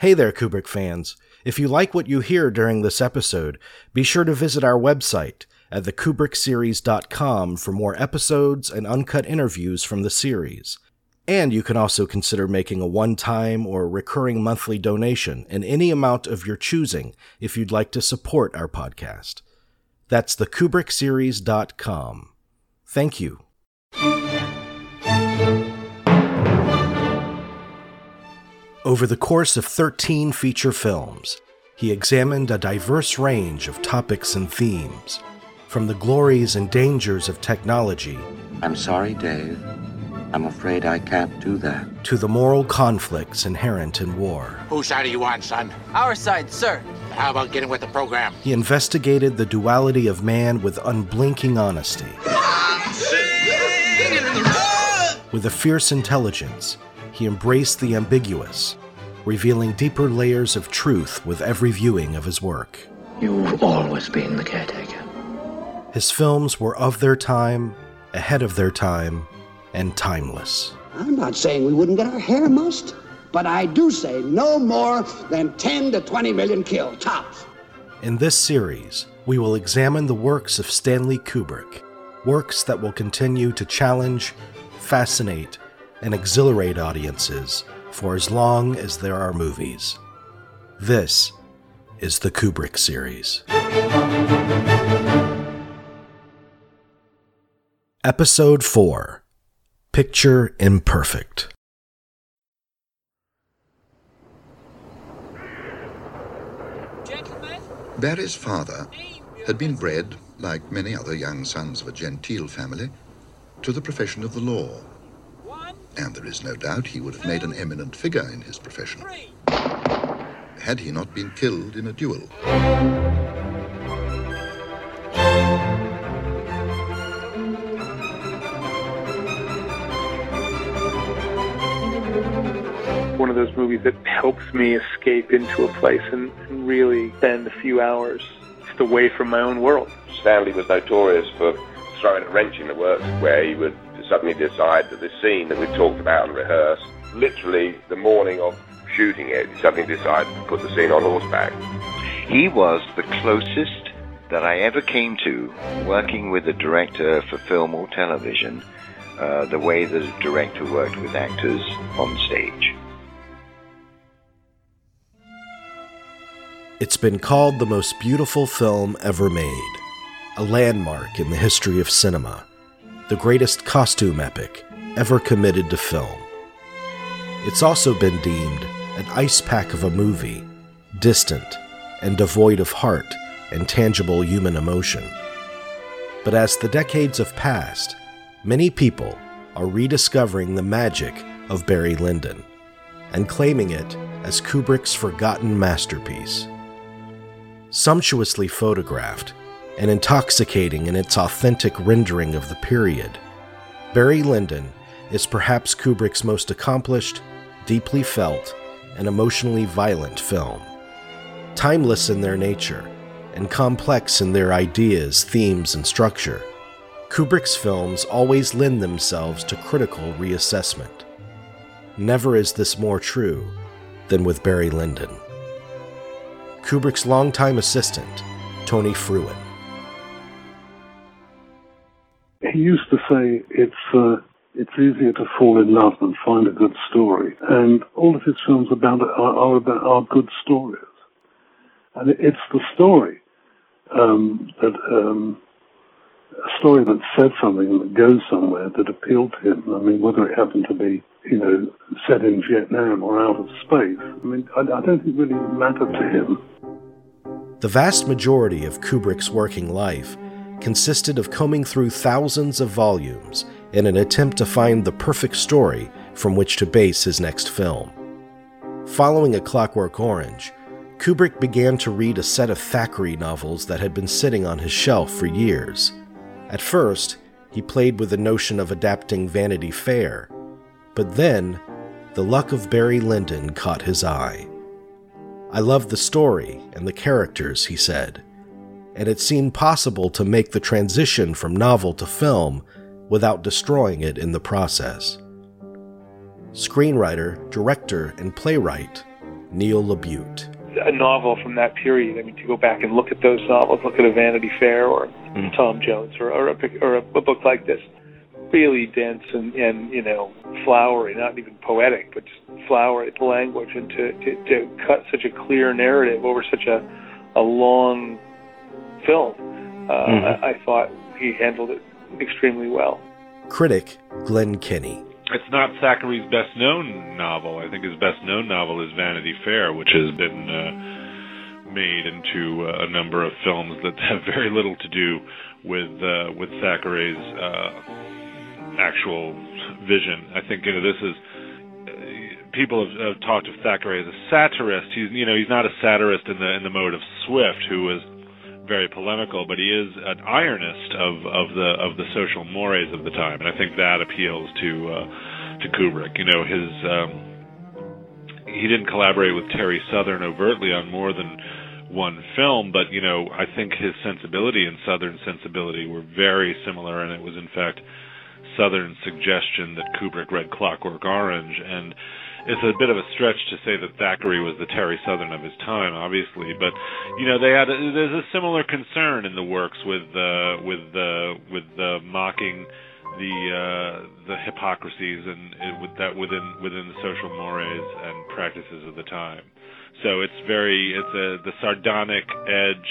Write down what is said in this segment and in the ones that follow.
Hey there, Kubrick fans. If you like what you hear during this episode, be sure to visit our website at thekubrickseries.com for more episodes and uncut interviews from the series. And you can also consider making a one time or recurring monthly donation in any amount of your choosing if you'd like to support our podcast. That's thekubrickseries.com. Thank you. Over the course of 13 feature films, he examined a diverse range of topics and themes, from the glories and dangers of technology. I'm sorry, Dave. I'm afraid I can't do that. To the moral conflicts inherent in war. Whose side are you on, son? Our side, sir. How about getting with the program? He investigated the duality of man with unblinking honesty. With a fierce intelligence, he embraced the ambiguous, revealing deeper layers of truth with every viewing of his work. You've always been the caretaker. His films were of their time, ahead of their time, and timeless. I'm not saying we wouldn't get our hair mussed, but I do say no more than 10 to 20 million killed, tops. In this series, we will examine the works of Stanley Kubrick, works that will continue to challenge, fascinate, and exhilarate audiences for as long as there are movies. This is the Kubrick series. Episode 4 Picture Imperfect. Barry's father had been bred, like many other young sons of a genteel family, to the profession of the law. And there is no doubt he would have made an eminent figure in his profession had he not been killed in a duel. one of those movies that helps me escape into a place and, and really spend a few hours just away from my own world. Stanley was notorious for throwing a wrench in the works where he would suddenly decide that this scene that we talked about and rehearsed, literally the morning of shooting it, suddenly decided to put the scene on horseback. He was the closest that I ever came to working with a director for film or television, uh, the way that a director worked with actors on stage. It's been called the most beautiful film ever made, a landmark in the history of cinema, the greatest costume epic ever committed to film. It's also been deemed an ice pack of a movie, distant and devoid of heart and tangible human emotion. But as the decades have passed, many people are rediscovering the magic of Barry Lyndon and claiming it as Kubrick's forgotten masterpiece sumptuously photographed and intoxicating in its authentic rendering of the period. Barry Lyndon is perhaps Kubrick's most accomplished, deeply felt, and emotionally violent film. Timeless in their nature and complex in their ideas, themes, and structure, Kubrick's films always lend themselves to critical reassessment. Never is this more true than with Barry Lyndon. Kubrick's longtime assistant, Tony Frewin. He used to say it's uh, it's easier to fall in love than find a good story, and all of his films about are, are about are good stories, and it's the story um, that um, a story that said something and that goes somewhere that appealed to him. I mean, whether it happened to be you know set in Vietnam or out of space, I mean, I, I don't think really mattered to him. The vast majority of Kubrick's working life consisted of combing through thousands of volumes in an attempt to find the perfect story from which to base his next film. Following A Clockwork Orange, Kubrick began to read a set of Thackeray novels that had been sitting on his shelf for years. At first, he played with the notion of adapting Vanity Fair, but then the luck of Barry Lyndon caught his eye. I love the story and the characters, he said, and it seemed possible to make the transition from novel to film without destroying it in the process. Screenwriter, director, and playwright, Neil LaBute. A novel from that period. I mean, to go back and look at those novels, look at a Vanity Fair or mm. Tom Jones or, or, a, or a, book like this, really dense and, and you know flowery, not even poetic, but just flowery language, and to, to, to cut such a clear narrative over such a a long film, uh, mm-hmm. I, I thought he handled it extremely well. Critic Glenn Kenny. It's not Thackeray's best known novel. I think his best known novel is Vanity Fair, which has been uh, made into uh, a number of films that have very little to do with uh, with Thackeray's uh, actual vision. I think you know this is people have, have talked of Thackeray as a satirist. He's you know he's not a satirist in the in the mode of Swift, who was very polemical, but he is an ironist of of the of the social mores of the time, and I think that appeals to uh, to Kubrick. You know his um, he didn't collaborate with Terry Southern overtly on more than one film, but you know I think his sensibility and Southern sensibility were very similar, and it was in fact Southern suggestion that Kubrick read Clockwork Orange, and it's a bit of a stretch to say that Thackeray was the Terry Southern of his time, obviously, but you know they had a, there's a similar concern in the works with uh, with uh, with uh, mocking the uh, the hypocrisies and with that within within the social mores and practices of the time. So it's very it's a the sardonic edge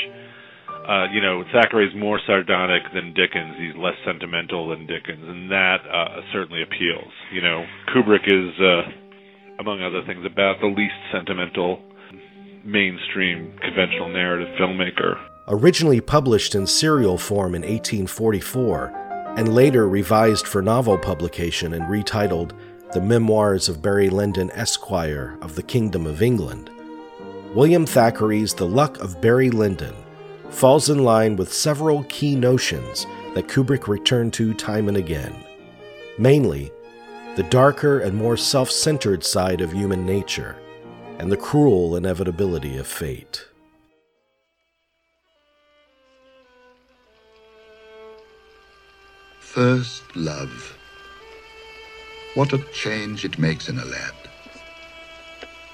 uh, you know, Thackeray's more sardonic than Dickens. He's less sentimental than Dickens, and that uh, certainly appeals. You know, Kubrick is, uh, among other things, about the least sentimental mainstream conventional narrative filmmaker. Originally published in serial form in 1844, and later revised for novel publication and retitled The Memoirs of Barry Lyndon, Esquire, of the Kingdom of England, William Thackeray's The Luck of Barry Lyndon falls in line with several key notions that Kubrick returned to time and again. Mainly, the darker and more self centered side of human nature, and the cruel inevitability of fate. First love. What a change it makes in a lad.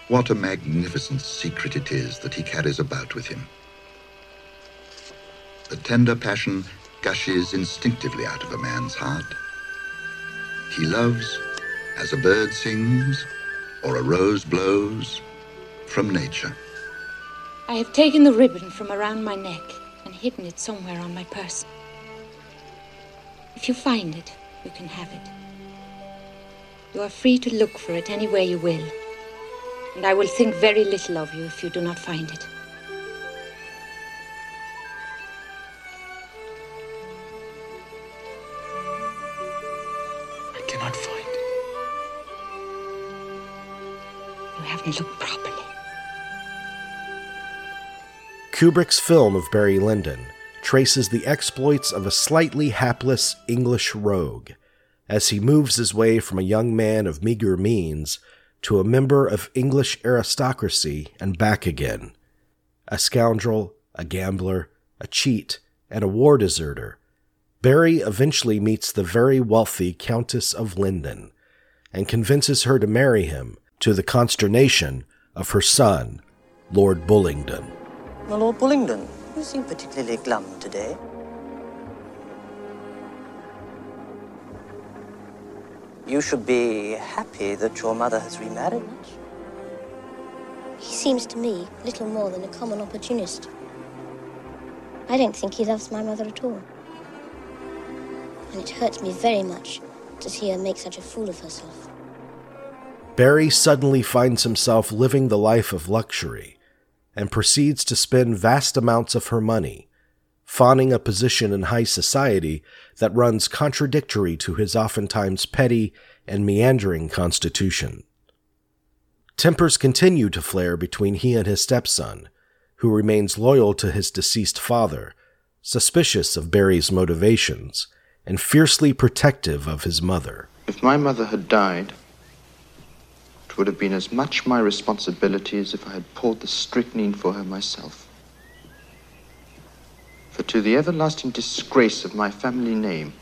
What a magnificent secret it is that he carries about with him. The tender passion gushes instinctively out of a man's heart. He loves as a bird sings or a rose blows from nature. I have taken the ribbon from around my neck and hidden it somewhere on my person. If you find it, you can have it. You are free to look for it anywhere you will, and I will think very little of you if you do not find it. Look properly. Kubrick's film of Barry Lyndon traces the exploits of a slightly hapless English rogue as he moves his way from a young man of meager means to a member of English aristocracy and back again. A scoundrel, a gambler, a cheat, and a war deserter, Barry eventually meets the very wealthy Countess of Lyndon and convinces her to marry him to the consternation of her son, Lord Bullingdon. Well, Lord Bullingdon, you seem particularly glum today. You should be happy that your mother has remarried. He seems to me little more than a common opportunist. I don't think he loves my mother at all. And it hurts me very much to see her make such a fool of herself. Barry suddenly finds himself living the life of luxury and proceeds to spend vast amounts of her money, fawning a position in high society that runs contradictory to his oftentimes petty and meandering constitution. Tempers continue to flare between he and his stepson, who remains loyal to his deceased father, suspicious of Barry's motivations, and fiercely protective of his mother. If my mother had died, would have been as much my responsibility as if I had poured the strychnine for her myself. For to the everlasting disgrace of my family name,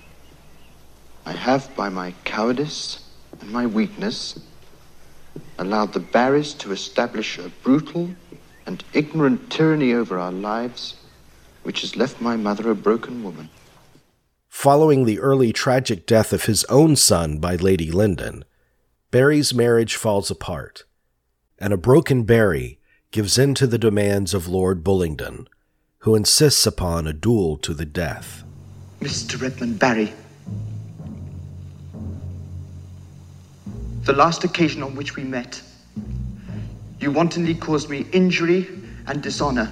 I have, by my cowardice and my weakness, allowed the Barrys to establish a brutal and ignorant tyranny over our lives, which has left my mother a broken woman. Following the early tragic death of his own son by Lady Lyndon, Barry's marriage falls apart, and a broken Barry gives in to the demands of Lord Bullingdon, who insists upon a duel to the death. Mr. Redmond Barry, the last occasion on which we met, you wantonly caused me injury and dishonor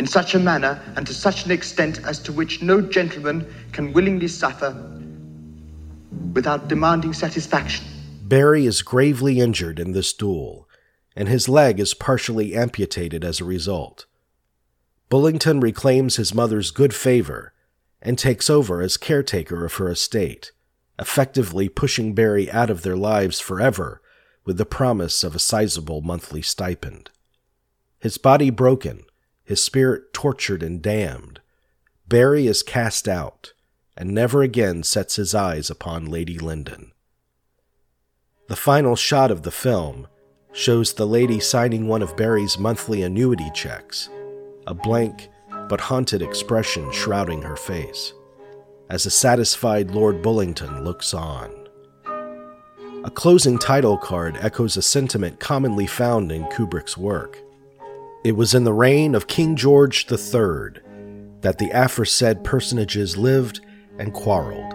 in such a manner and to such an extent as to which no gentleman can willingly suffer without demanding satisfaction. Barry is gravely injured in this duel, and his leg is partially amputated as a result. Bullingdon reclaims his mother's good favor and takes over as caretaker of her estate, effectively pushing Barry out of their lives forever with the promise of a sizable monthly stipend. His body broken, his spirit tortured and damned, Barry is cast out and never again sets his eyes upon Lady Lyndon. The final shot of the film shows the lady signing one of Barry's monthly annuity checks, a blank but haunted expression shrouding her face, as a satisfied Lord Bullingdon looks on. A closing title card echoes a sentiment commonly found in Kubrick's work. It was in the reign of King George III that the aforesaid personages lived and quarreled.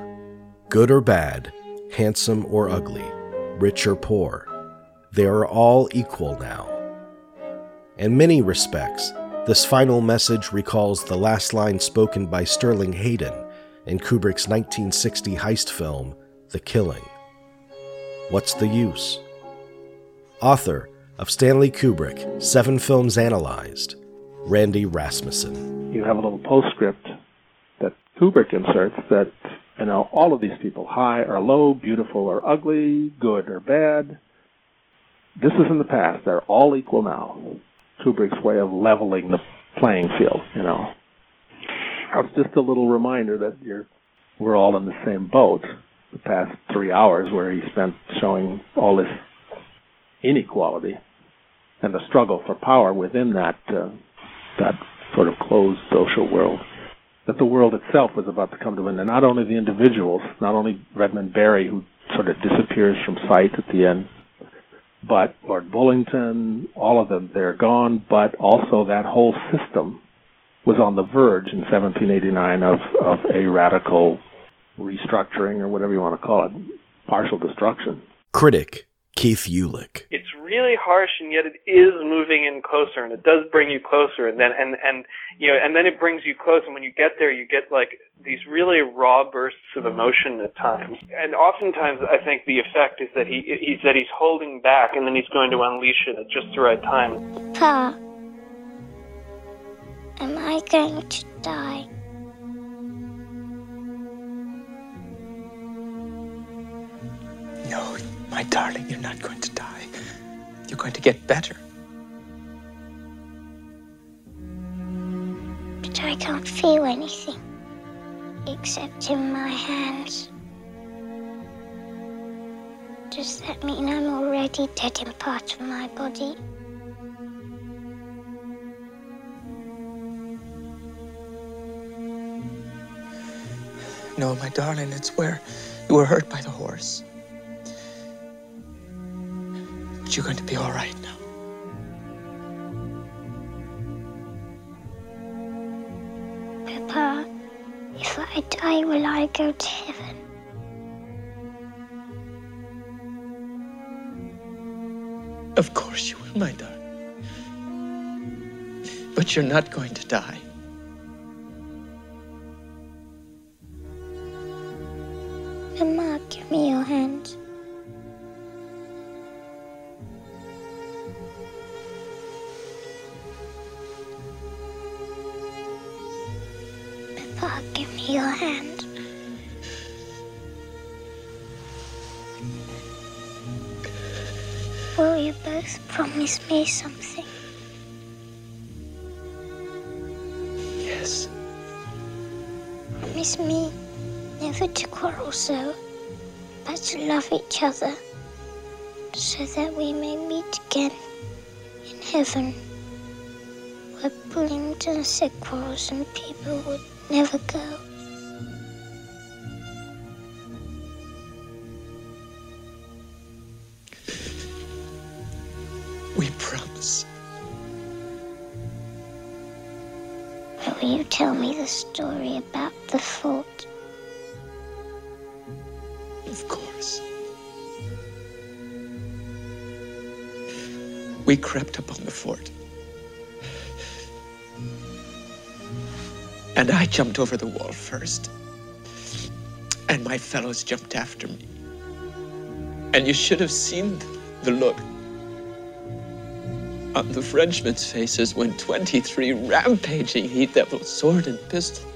Good or bad, handsome or ugly, rich or poor, they are all equal now. In many respects, this final message recalls the last line spoken by Sterling Hayden in Kubrick's 1960 heist film, The Killing. What's the use? Author of Stanley Kubrick, Seven Films Analyzed, Randy Rasmussen. You have a little postscript Kubrick inserts that, you know, all of these people, high or low, beautiful or ugly, good or bad, this is in the past. They're all equal now. Kubrick's way of leveling the playing field, you know. It's just a little reminder that you're we're all in the same boat the past three hours where he spent showing all this inequality and the struggle for power within that uh, that sort of closed social world. That the world itself was about to come to an end. Not only the individuals, not only Redmond Barry, who sort of disappears from sight at the end, but Lord Bullingdon, all of them, they're gone, but also that whole system was on the verge in 1789 of, of a radical restructuring or whatever you want to call it, partial destruction. Critic Keith Uhlich. It's really harsh, and yet it is moving in closer, and it does bring you closer, and then and and you know, and then it brings you close, and when you get there, you get like these really raw bursts of emotion at times, and oftentimes I think the effect is that he he's that he's holding back, and then he's going to unleash it at just the right time. Pa, am I going to die? No, my darling, you're not going to die. You're going to get better. But I can't feel anything except in my hands. Does that mean I'm already dead in part of my body? No, my darling, it's where you were hurt by the horse. But you're going to be all right now. Papa, if I die, will I go to heaven? Of course you will, my darling. But you're not going to die. Promise me something? Yes. Promise me never to quarrel so, but to love each other so that we may meet again in heaven, where bullying and sick quarrels and people would never go. We crept upon the fort. And I jumped over the wall first. And my fellows jumped after me. And you should have seen the look on the Frenchmen's faces when 23 rampaging he devils, sword and pistol,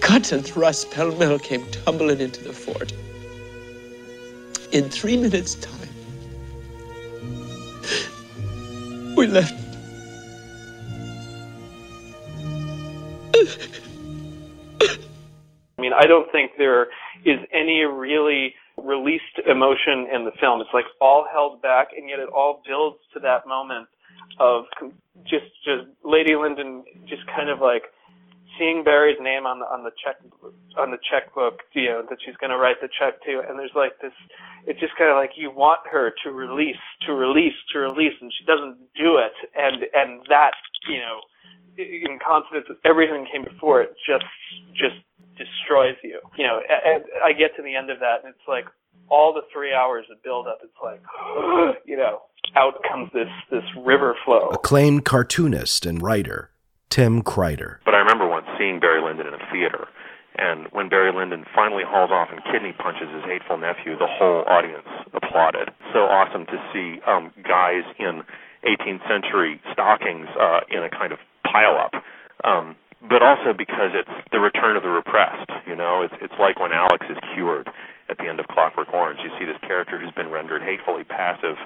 cut and thrust pell mell came tumbling into the fort. In three minutes' time, we left. I mean, I don't think there is any really released emotion in the film. It's like all held back, and yet it all builds to that moment of just just Lady Lyndon just kind of like seeing Barry's name on the on the check on the checkbook, you know, that she's going to write the check to, and there's like this. It's just kind of like you want her to release, to release, to release, and she doesn't do it, and and that you know, in consonance with everything came before it, just just destroys you. You know, and I get to the end of that, and it's like all the three hours of build up. It's like, you know, out comes this this river flow. Acclaimed cartoonist and writer Tim Kreider. But I remember once seeing Barry Lyndon in a theater, and when Barry Lyndon finally hauls off and kidney punches his hateful nephew, the whole audience applauded. So awesome to see um, guys in 18th century stockings uh, in a kind of pile up. Um, but also because it's the return of the repressed. You know, it's it's like when Alex is cured at the end of Clockwork Orange. You see this character who's been rendered hatefully passive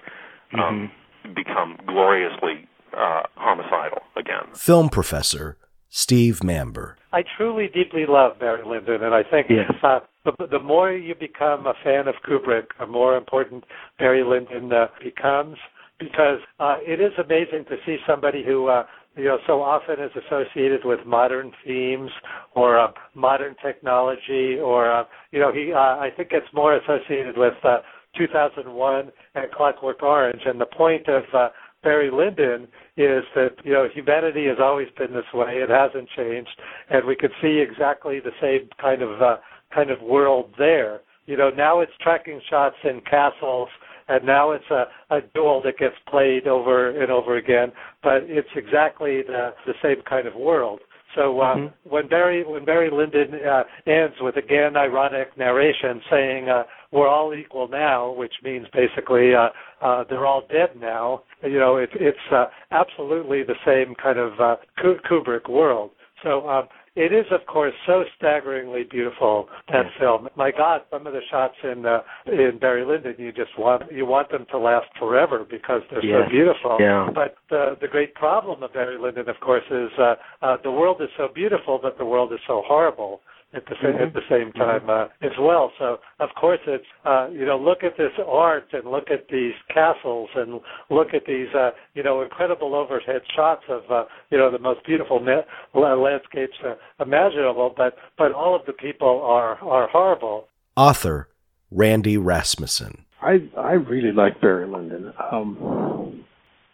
um, mm-hmm. become gloriously uh, homicidal again. Film professor Steve Mamber. I truly, deeply love Barry Lyndon, and I think yes. uh, the, the more you become a fan of Kubrick, the more important Barry Lyndon uh, becomes. Because uh, it is amazing to see somebody who uh, you know, so often is associated with modern themes or uh, modern technology, or uh, you know, he uh, I think it's more associated with uh, 2001 and Clockwork Orange. And the point of uh, Barry Lyndon is that you know humanity has always been this way; it hasn't changed, and we could see exactly the same kind of uh, kind of world there. You know, now it's tracking shots in castles and now it's a, a duel that gets played over and over again, but it's exactly the, the same kind of world. So uh, mm-hmm. when Barry when Barry Lyndon uh, ends with again ironic narration saying uh, we're all equal now, which means basically uh, uh, they're all dead now. You know, it, it's uh, absolutely the same kind of uh, Kubrick world. So um, it is, of course, so staggeringly beautiful that film. My God, some of the shots in uh, in Barry Lyndon, you just want you want them to last forever because they're yes. so beautiful. Yeah. But the the great problem of Barry Lyndon, of course, is uh, uh, the world is so beautiful, but the world is so horrible at the same mm-hmm. at the same time uh, as well. So of course it's uh, you know look at this art and look at these castles and look at these uh, you know incredible overhead shots of uh, you know the most beautiful na- landscapes uh, imaginable. But but all of the people are are horrible. Author Randy Rasmussen. I I really like Barry Lyndon. Um,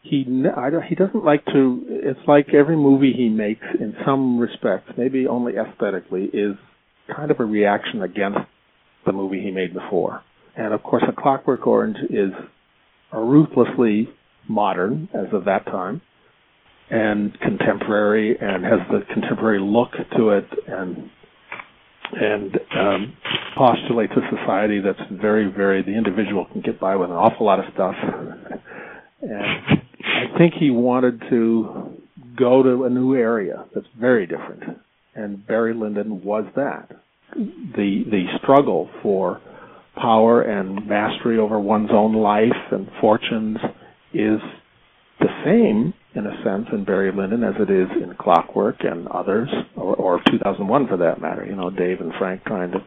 he I don't, he doesn't like to. It's like every movie he makes, in some respects, maybe only aesthetically, is kind of a reaction against the movie he made before. And of course, A Clockwork Orange is ruthlessly modern as of that time, and contemporary, and has the contemporary look to it, and and um, postulates a society that's very, very. The individual can get by with an awful lot of stuff, and I think he wanted to go to a new area that's very different, and Barry Lyndon was that. The the struggle for power and mastery over one's own life and fortunes is the same in a sense in Barry Lyndon as it is in Clockwork and others, or, or 2001 for that matter. You know, Dave and Frank trying to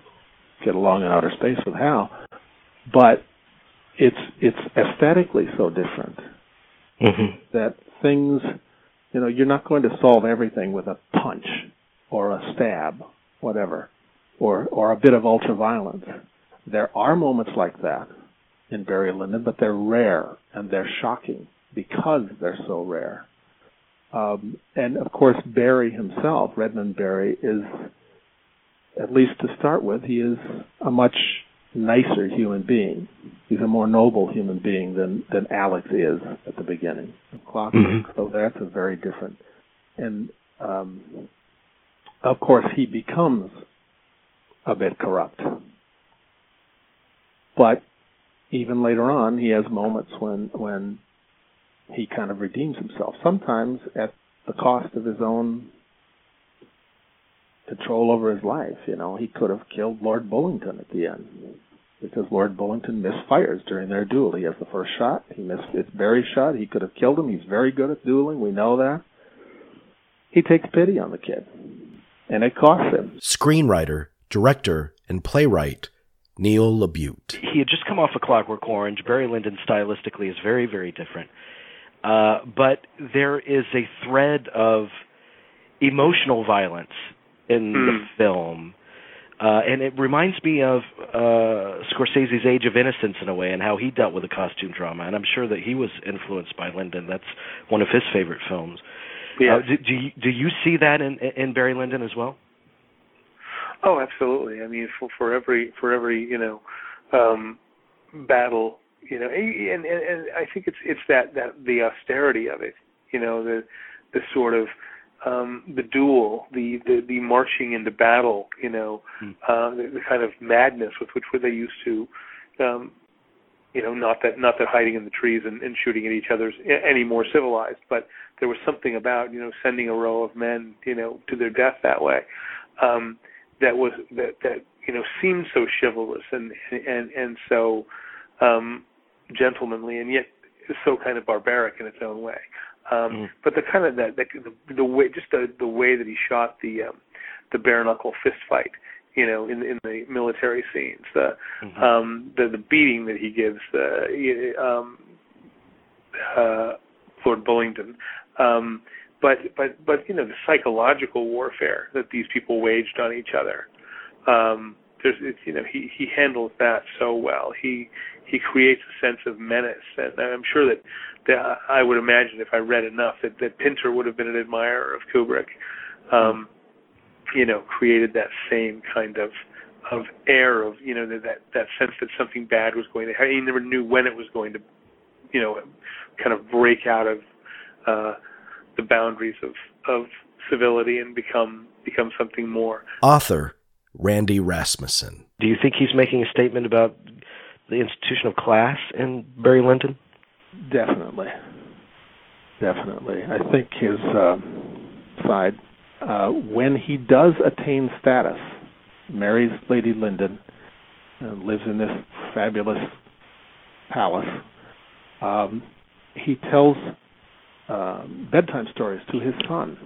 get along in outer space with Hal, but it's it's aesthetically so different mm-hmm. that things, you know, you're not going to solve everything with a punch or a stab, whatever, or or a bit of ultraviolence. There are moments like that in Barry Lyndon, but they're rare and they're shocking because they're so rare. Um, and of course, Barry himself, Redmond Barry, is, at least to start with, he is a much nicer human being. He's a more noble human being than than Alex is at the beginning of Clockwork. Mm-hmm. So that's a very different. And um, of course, he becomes a bit corrupt. But even later on, he has moments when when he kind of redeems himself. Sometimes at the cost of his own control over his life. You know, he could have killed Lord Bullingdon at the end because Lord Bullingdon misfires during their duel. He has the first shot. He missed. It's Barry's shot. He could have killed him. He's very good at dueling. We know that. He takes pity on the kid, and it costs him. Screenwriter, director, and playwright Neil LaBute. He had just come off a of Clockwork Orange. Barry Lyndon stylistically is very, very different. Uh, but there is a thread of emotional violence in mm. the hmm. film. Uh, and it reminds me of uh, Scorsese's Age of Innocence in a way, and how he dealt with the costume drama. And I'm sure that he was influenced by Lyndon. That's one of his favorite films. Yeah. Uh, do, do you do you see that in in Barry Lyndon as well? Oh, absolutely. I mean, for for every for every you know um, battle, you know, and, and and I think it's it's that that the austerity of it, you know, the the sort of um, the duel, the, the the marching into battle, you know, mm. uh, the, the kind of madness with which were they used to, um, you know, not that not that hiding in the trees and, and shooting at each other's any more civilized, but there was something about you know sending a row of men, you know, to their death that way. Um, that was that that you know seemed so chivalrous and and and so um gentlemanly and yet so kind of barbaric in its own way um mm. but the kind of that the, the the way just the the way that he shot the um the bare knuckle fist fight you know in in the military scenes the mm-hmm. um the the beating that he gives the um uh Lord Bullingdon um but but but you know the psychological warfare that these people waged on each other um there's you know he he handles that so well he he creates a sense of menace and i'm sure that that i would imagine if i read enough that that pinter would have been an admirer of kubrick um you know created that same kind of of air of you know that that sense that something bad was going to happen he never knew when it was going to you know kind of break out of uh the boundaries of of civility and become become something more. Author Randy Rasmussen. Do you think he's making a statement about the institution of class in Barry Lyndon? Definitely, definitely. I think his uh, side uh, when he does attain status, marries Lady Lyndon, and lives in this fabulous palace. Um, he tells um, bedtime stories to his son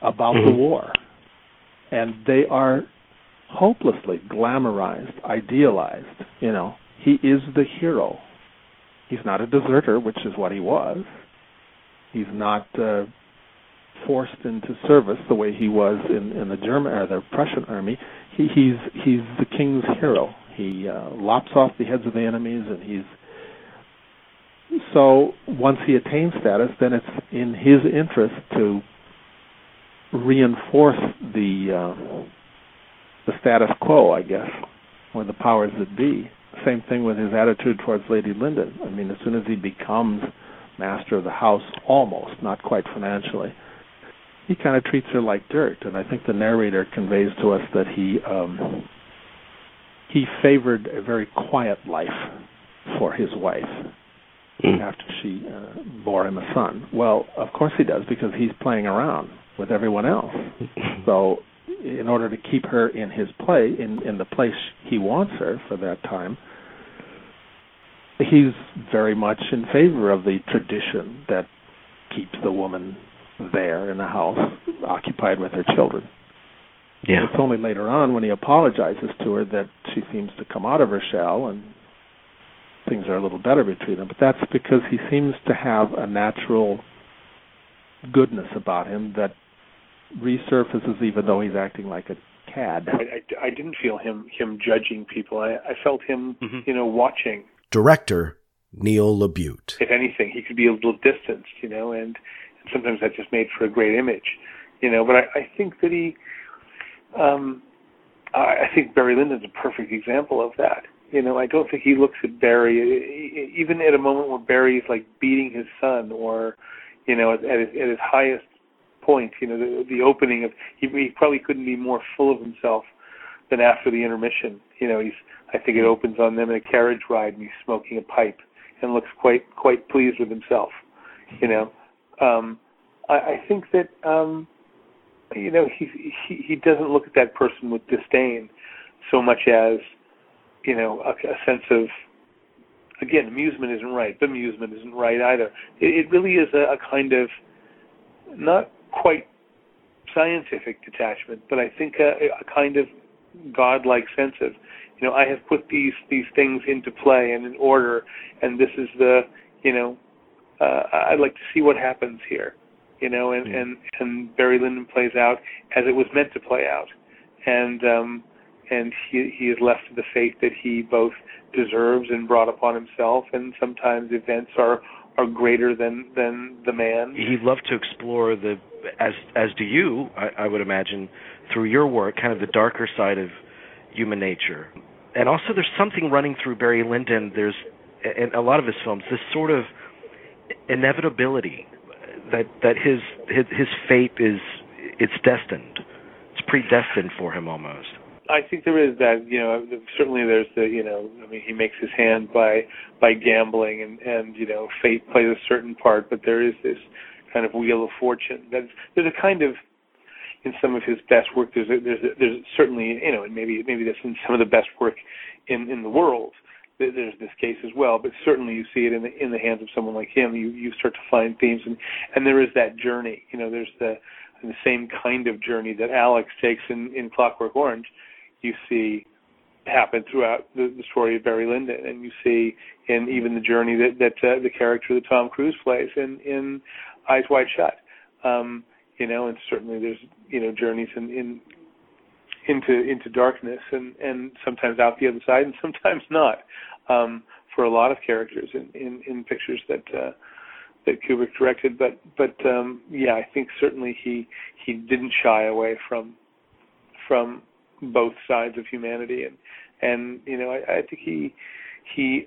about mm-hmm. the war, and they are hopelessly glamorized, idealized. You know, he is the hero. He's not a deserter, which is what he was. He's not uh, forced into service the way he was in, in the German or the Prussian army. He, he's he's the king's hero. He uh, lops off the heads of the enemies, and he's so once he attains status, then it's in his interest to reinforce the uh, the status quo, I guess, or the powers that be. Same thing with his attitude towards Lady Lyndon. I mean, as soon as he becomes master of the house, almost, not quite financially, he kind of treats her like dirt. And I think the narrator conveys to us that he um, he favored a very quiet life for his wife mm. after she uh, bore him a son. Well, of course he does because he's playing around with everyone else. so, in order to keep her in his play, in in the place he wants her for that time, he's very much in favor of the tradition that keeps the woman there in the house, occupied with her children. Yeah. It's only later on when he apologizes to her that she seems to come out of her shell and things are a little better between them. But that's because he seems to have a natural goodness about him that resurfaces even though he's acting like a cad. I, I, I didn't feel him him judging people. I, I felt him, Mm-hmm. you know, watching. Director Neil LaBute. If anything, he could be a little distanced, you know, and, and sometimes that just made for a great image, you know. But I, I think that he, um, I, I think Barry Lyndon's a perfect example of that. You know, I don't think he looks at Barry even at a moment where Barry is like beating his son, or you know, at, at, his, at his highest point. You know, the, the opening of he, he probably couldn't be more full of himself than after the intermission. You know, he's I think it opens on them in a carriage ride and he's smoking a pipe and looks quite quite pleased with himself. You know, um, I, I think that um, you know he, he he doesn't look at that person with disdain so much as you know a, a sense of again amusement isn't right, but amusement isn't right either. It, it really is a, a kind of not quite scientific detachment, but I think a, a kind of godlike sense of, you know, I have put these these things into play and in order, and this is the, you know, uh, I'd like to see what happens here, you know, and and and Barry Lyndon plays out as it was meant to play out, and um, and he he is left to the fate that he both deserves and brought upon himself, and sometimes events are are greater than than the man. He loved to explore the, as as do you, I, I would imagine, through your work, kind of the darker side of human nature. And also, there's something running through Barry Lyndon. There's in a lot of his films this sort of inevitability that that his his, his fate is it's destined. It's predestined for him almost. I think there is that, you know, certainly there's the, you know, I mean, he makes his hand by by gambling, and and you know, fate plays a certain part, but there is this kind of wheel of fortune. That's there's a kind of in some of his best work. There's a, there's a, there's certainly, you know, and maybe maybe that's in some of the best work in in the world. There's this case as well, but certainly you see it in the in the hands of someone like him. You you start to find themes, and and there is that journey. You know, there's the the same kind of journey that Alex takes in in Clockwork Orange you see happen throughout the, the story of Barry Lyndon, and you see in even the journey that that uh, the character that Tom Cruise plays in in Eyes Wide Shut. Um, you know, and certainly there's you know journeys in, in into into darkness, and and sometimes out the other side, and sometimes not. Um, for a lot of characters in in, in pictures that. Uh, that Kubrick directed, but but um, yeah, I think certainly he he didn't shy away from from both sides of humanity and and you know I, I think he he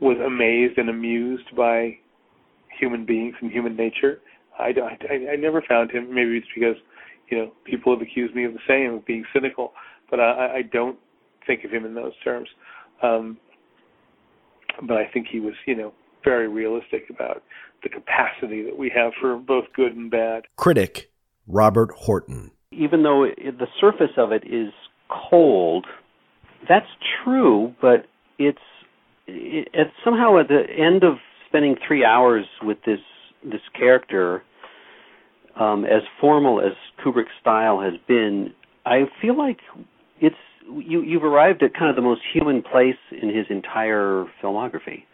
was amazed and amused by human beings and human nature. I, I, I never found him. Maybe it's because you know people have accused me of the same of being cynical, but I, I don't think of him in those terms. Um, but I think he was you know very realistic about the capacity that we have for both good and bad. Critic Robert Horton. Even though it, the surface of it is cold, that's true, but it's it, it's somehow at the end of spending three hours with this this character, um, as formal as Kubrick's style has been, I feel like it's you you've arrived at kind of the most human place in his entire filmography.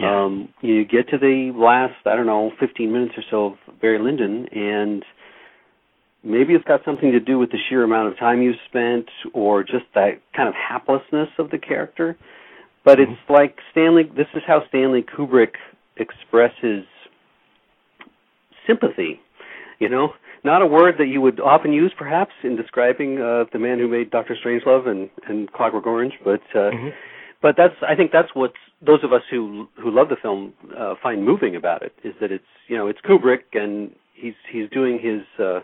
Um, you get to the last, I don't know, 15 minutes or so of Barry Lyndon, and maybe it's got something to do with the sheer amount of time you've spent or just that kind of haplessness of the character. But it's like Stanley, this is how Stanley Kubrick expresses sympathy. You know, not a word that you would often use perhaps in describing uh, the man who made Doctor Strangelove and, and Clockwork Orange, but uh, but that's I think that's what those of us who who love the film uh, find moving about it is that it's you know it's Kubrick and he's he's doing his uh,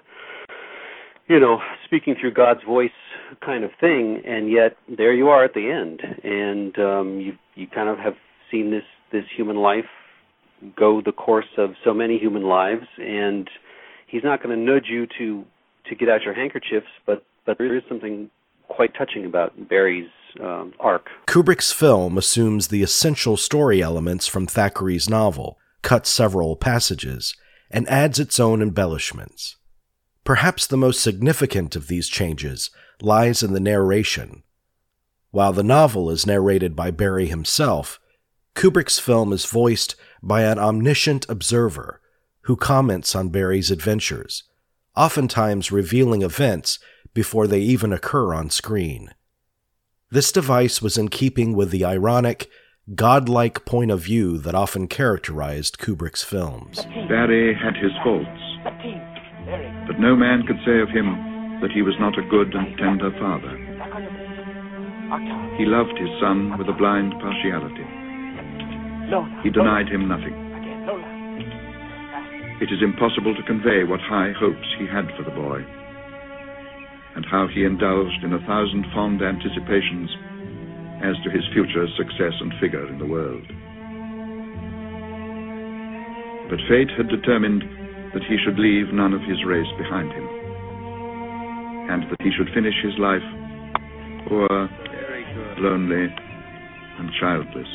you know speaking through God's voice kind of thing, and yet there you are at the end, and um, you you kind of have seen this this human life go the course of so many human lives, and he's not going to nudge you to to get out your handkerchiefs, but but there is something quite touching about Barry's um, arc. Kubrick's film assumes the essential story elements from Thackeray's novel, cuts several passages, and adds its own embellishments. Perhaps the most significant of these changes lies in the narration. While the novel is narrated by Barry himself, Kubrick's film is voiced by an omniscient observer who comments on Barry's adventures, oftentimes revealing events before they even occur on screen. This device was in keeping with the ironic, godlike point of view that often characterized Kubrick's films. Barry had his faults, but no man could say of him that he was not a good and tender father. He loved his son with a blind partiality. He denied him nothing. It is impossible to convey what high hopes he had for the boy, and how he indulged in a thousand fond anticipations as to his future success and figure in the world. But fate had determined that he should leave none of his race behind him, and that he should finish his life poor, lonely, and childless.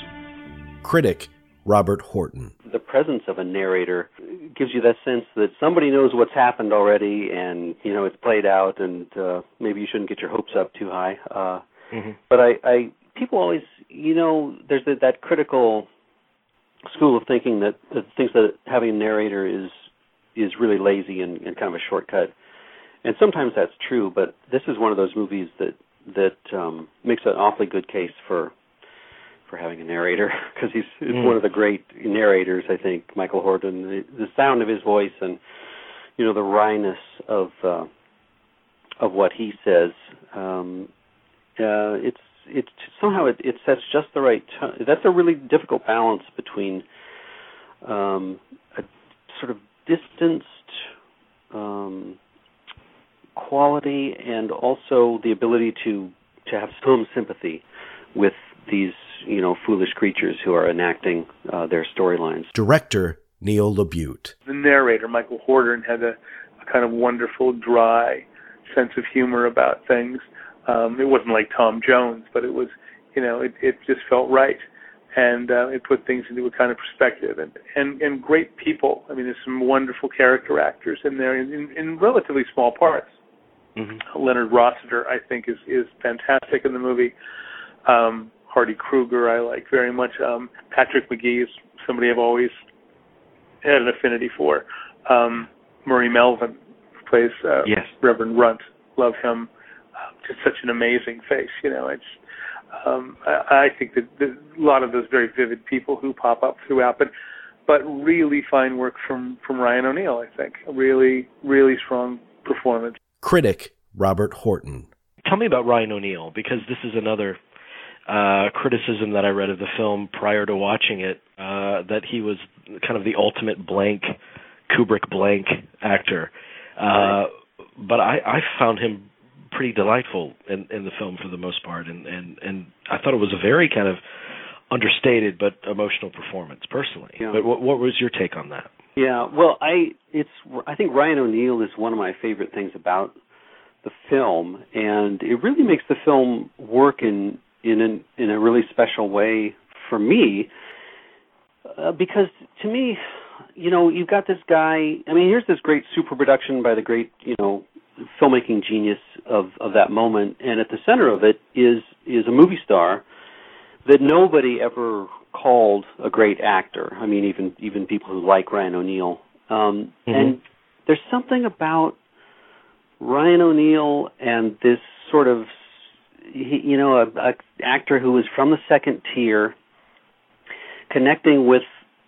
Critic Robert Horton. The presence of a narrator gives you that sense that somebody knows what's happened already, and you know it's played out, and uh, maybe you shouldn't get your hopes up too high. Uh, mm-hmm. But I, I, people always, you know, there's that, that critical school of thinking that, that thinks that having a narrator is is really lazy and, and kind of a shortcut. And sometimes that's true, but this is one of those movies that that um, makes an awfully good case for for having a narrator because he's, Mm. one of the great narrators. I think Michael Hordern, the, the sound of his voice and you know the wryness of uh, of what he says. Um, uh, it's it's somehow it, it sets just the right tone. That's a really difficult balance between um, a sort of distanced um, quality and also the ability to to have some sympathy with these you know foolish creatures who are enacting uh, their storylines. Director Neil LaBute. The narrator, Michael Hordern, had a, a kind of wonderful, dry sense of humor about things. Um, it wasn't like Tom Jones, but it was, you know, it, it just felt right, and uh, it put things into a kind of perspective. And and and great people. I mean, there's some wonderful character actors in there in, in, in relatively small parts. Mm-hmm. Leonard Rossiter, I think, is is fantastic in the movie. Um, Hardy Kruger, I like very much. Um, Patrick Magee is somebody I've always had an affinity for. Um, Murray Melvin plays uh, Yes. Reverend Runt. Love him. Uh, just such an amazing face. You know, it's. Um, I, I think that there's a lot of those very vivid people who pop up throughout, but but really fine work from from Ryan O'Neal. I think a really really strong performance. Critic Robert Horton. Tell me about Ryan O'Neal because this is another uh, criticism that I read of the film prior to watching it. Uh, that he was kind of the ultimate blank Kubrick blank actor, uh, but I, I found him pretty delightful in, in the film for the most part, and, and and I thought it was a very kind of understated but emotional performance personally. Yeah. But what, what was your take on that? Yeah, well, I it's I think Ryan O'Neal is one of my favorite things about the film, and it really makes the film work in in an, in a really special way for me, uh, because to me, you know, you've got this guy. I mean, here's this great super production by the great you know filmmaking genius of of that moment, and at the center of it is is a movie star that nobody ever called a great actor. I mean, even even people who like Ryan O'Neal. Um, Mhm. And there's something about Ryan O'Neal and this sort of, you know, a, a actor who is from the second tier, connecting with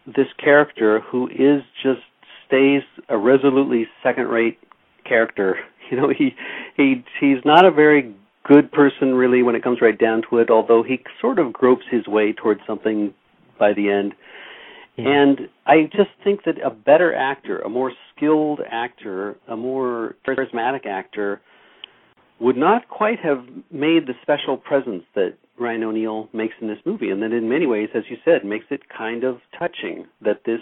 this character who is just stays a resolutely second-rate character. You know, he he he's not a very good person really when it comes right down to it, although he sort of gropes his way towards something by the end. And I just think that a better actor, a more skilled actor, a more charismatic actor would not quite have made the special presence that Ryan O'Neal makes in this movie, and that in many ways, as you said, makes it kind of touching that this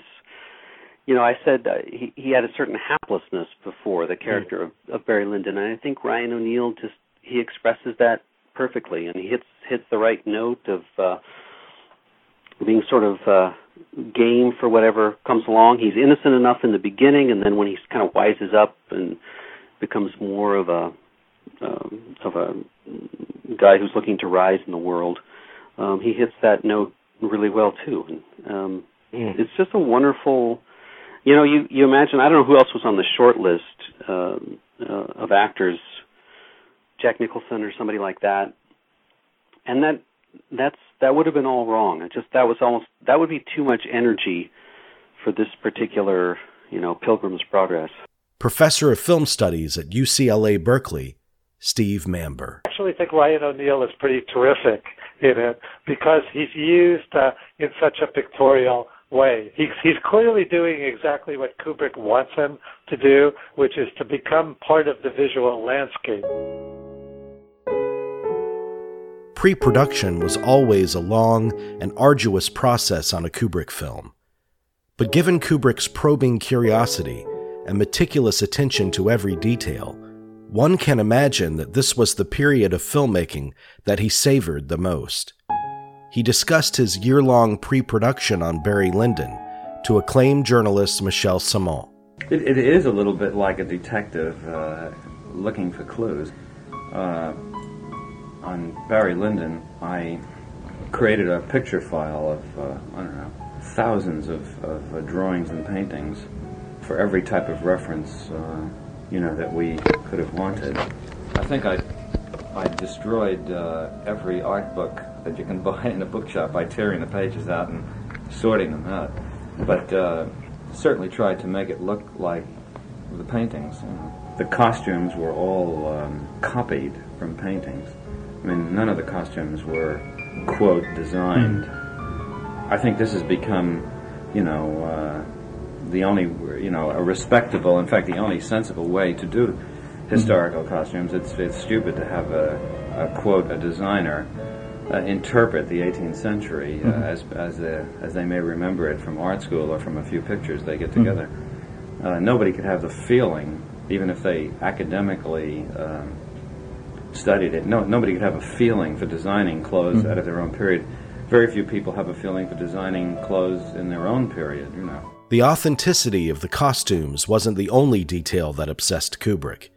you know, I said uh, he he had a certain haplessness before the character of, of Barry Lyndon, and I think Ryan O'Neal just he expresses that perfectly, and he hits hits the right note of uh, being sort of uh, game for whatever comes along. He's innocent enough in the beginning, and then when he kind of wises up and becomes more of a um, of a guy who's looking to rise in the world, um, he hits that note really well too. And, um, mm. It's just a wonderful. You know, you you imagine. I don't know who else was on the short list um, uh, of actors, Jack Nicholson or somebody like that, and that that's that would have been all wrong. It just that was almost that would be too much energy for this particular you know Pilgrim's Progress. Professor of Film Studies at UCLA Berkeley, Steve Mamber. I actually think Ryan O'Neal is pretty terrific in it because he's used uh, in such a pictorial way. He's, he's clearly doing exactly what Kubrick wants him to do, which is to become part of the visual landscape. Pre production was always a long and arduous process on a Kubrick film. But given Kubrick's probing curiosity, and meticulous attention to every detail, one can imagine that this was the period of filmmaking that he savored the most. He discussed his year long pre production on Barry Lyndon to acclaimed journalist Michel Ciment. It, it is a little bit like a detective uh, looking for clues. Uh, on Barry Lyndon, I created a picture file of, uh, I don't know, thousands of, of uh, drawings and paintings for every type of reference, uh, you know, that we could have wanted. I think I, I destroyed uh, every art book that you can buy in a bookshop by tearing the pages out and sorting them out. But uh, certainly tried to make it look like the paintings. The costumes were all um, copied from paintings. I mean, none of the costumes were, quote, designed. Mm. I think this has become, you know, uh, the only, you know, a respectable, in fact, the only sensible way to do historical mm-hmm. costumes. It's it's stupid to have a, a quote a designer uh, interpret the 18th century uh, mm-hmm. as as they, as they may remember it from art school or from a few pictures they get mm-hmm. together. Mm-hmm. Uh, nobody could have the feeling, even if they academically um, studied it. No, nobody could have a feeling for designing clothes mm-hmm. out of their own period. Very few people have a feeling for designing clothes in their own period. You know. The authenticity of the costumes wasn't the only detail that obsessed Kubrick,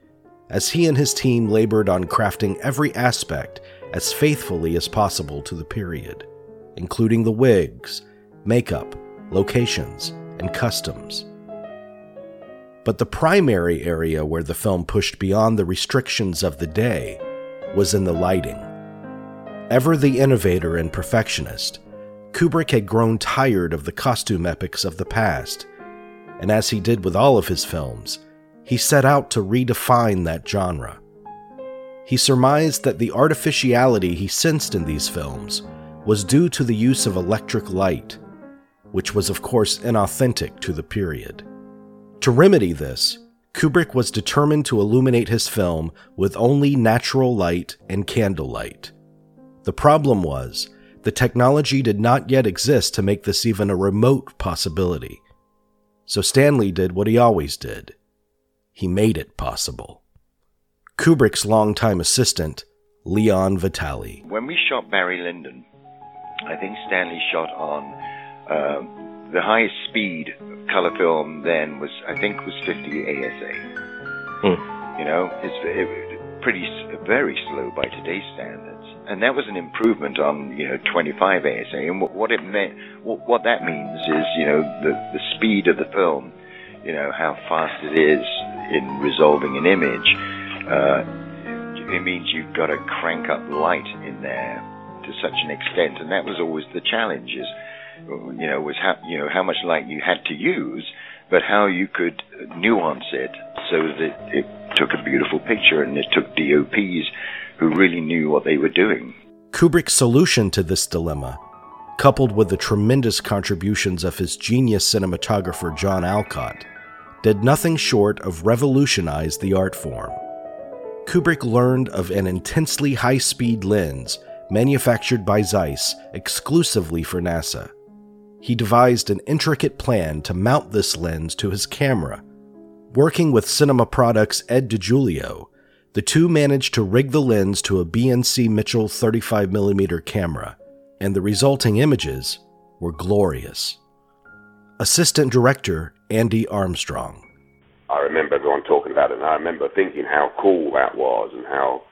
as he and his team labored on crafting every aspect as faithfully as possible to the period, including the wigs, makeup, locations, and customs. But the primary area where the film pushed beyond the restrictions of the day was in the lighting. Ever the innovator and perfectionist, Kubrick had grown tired of the costume epics of the past, and as he did with all of his films, he set out to redefine that genre. He surmised that the artificiality he sensed in these films was due to the use of electric light, which was, of course, inauthentic to the period. To remedy this, Kubrick was determined to illuminate his film with only natural light and candlelight. The problem was the technology did not yet exist to make this even a remote possibility. So Stanley did what he always did he made it possible. Kubrick's longtime assistant, Leon Vitali. When we shot Barry Lyndon, I think Stanley shot on uh, the highest speed color film then was, I think, was 50 ASA. Hmm. You know, it's it, pretty very slow by today's standards and that was an improvement on you know 25 ASA. And what, what it meant, what, what, that means is you know the the speed of the film, you know how fast it is in resolving an image. Uh, it means you've got to crank up light in there to such an extent, and that was always the challenge. Is you know was how you know how much light you had to use, but how you could nuance it so that it took a beautiful picture, and it took DOPs who really knew what they were doing. Kubrick's solution to this dilemma, coupled with the tremendous contributions of his genius cinematographer John Alcott, did nothing short of revolutionize the art form. Kubrick learned of an intensely high speed lens manufactured by Zeiss exclusively for NASA. He devised an intricate plan to mount this lens to his camera. Working with Cinema Products' Ed DiGiulio, the two managed to rig the lens to a BNC Mitchell 35mm camera, and the resulting images were glorious. Assistant Director Andy Armstrong. I remember everyone talking it, and I remember thinking how cool that was, and how,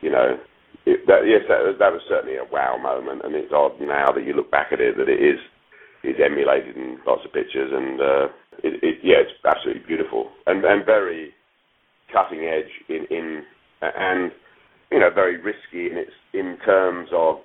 you know, it, that, yes, that, that was certainly a wow moment, and it's odd now that you look back at it that it is is emulated in lots of pictures, and uh, it, it, yeah, it's absolutely beautiful and and very cutting edge in in and you know very risky in its in terms of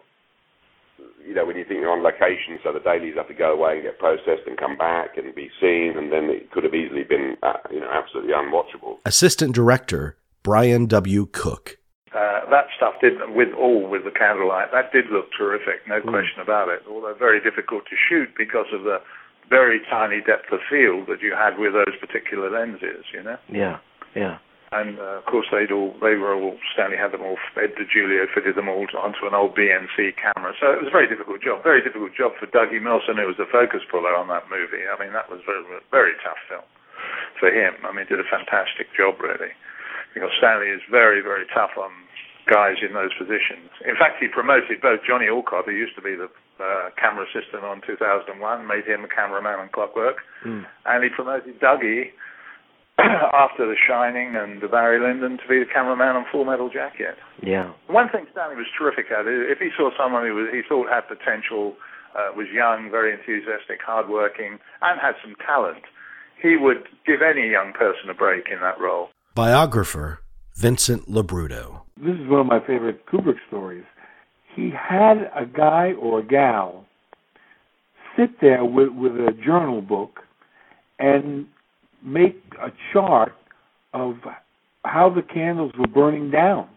you know when you think you're on location, so the dailies have to go away and get processed and come back and be seen, and then it could have easily been uh, you know absolutely unwatchable. Assistant director Brian W. Cook. Uh, that stuff did, with all with the candlelight, that did look terrific, no mm. question about it. Although very difficult to shoot because of the very tiny depth of field that you had with those particular lenses, you know. Yeah, yeah. And uh, of course, they'd all they were all Stanley had them all. Ed DiGiulio fitted them all onto an old BNC camera, so it was a very difficult job. Very difficult job for Dougie Milsome, who was the focus puller on that movie. I mean, that was very very tough film for him. I mean, did a fantastic job really because Stanley is very, very tough on guys in those positions. In fact, he promoted both Johnny Alcott, who used to be the uh, camera assistant on 2001, made him a cameraman on Clockwork, mm. and he promoted Dougie after The Shining and the Barry Lyndon to be the cameraman on Full Metal Jacket. Yeah. One thing Stanley was terrific at, is if he saw someone who was, he thought had potential, uh, was young, very enthusiastic, hardworking, and had some talent, he would give any young person a break in that role. Biographer Vincent LoBrutto. This is one of my favorite Kubrick stories. He had a guy or a gal sit there with, with a journal book and make a chart of how the candles were burning down.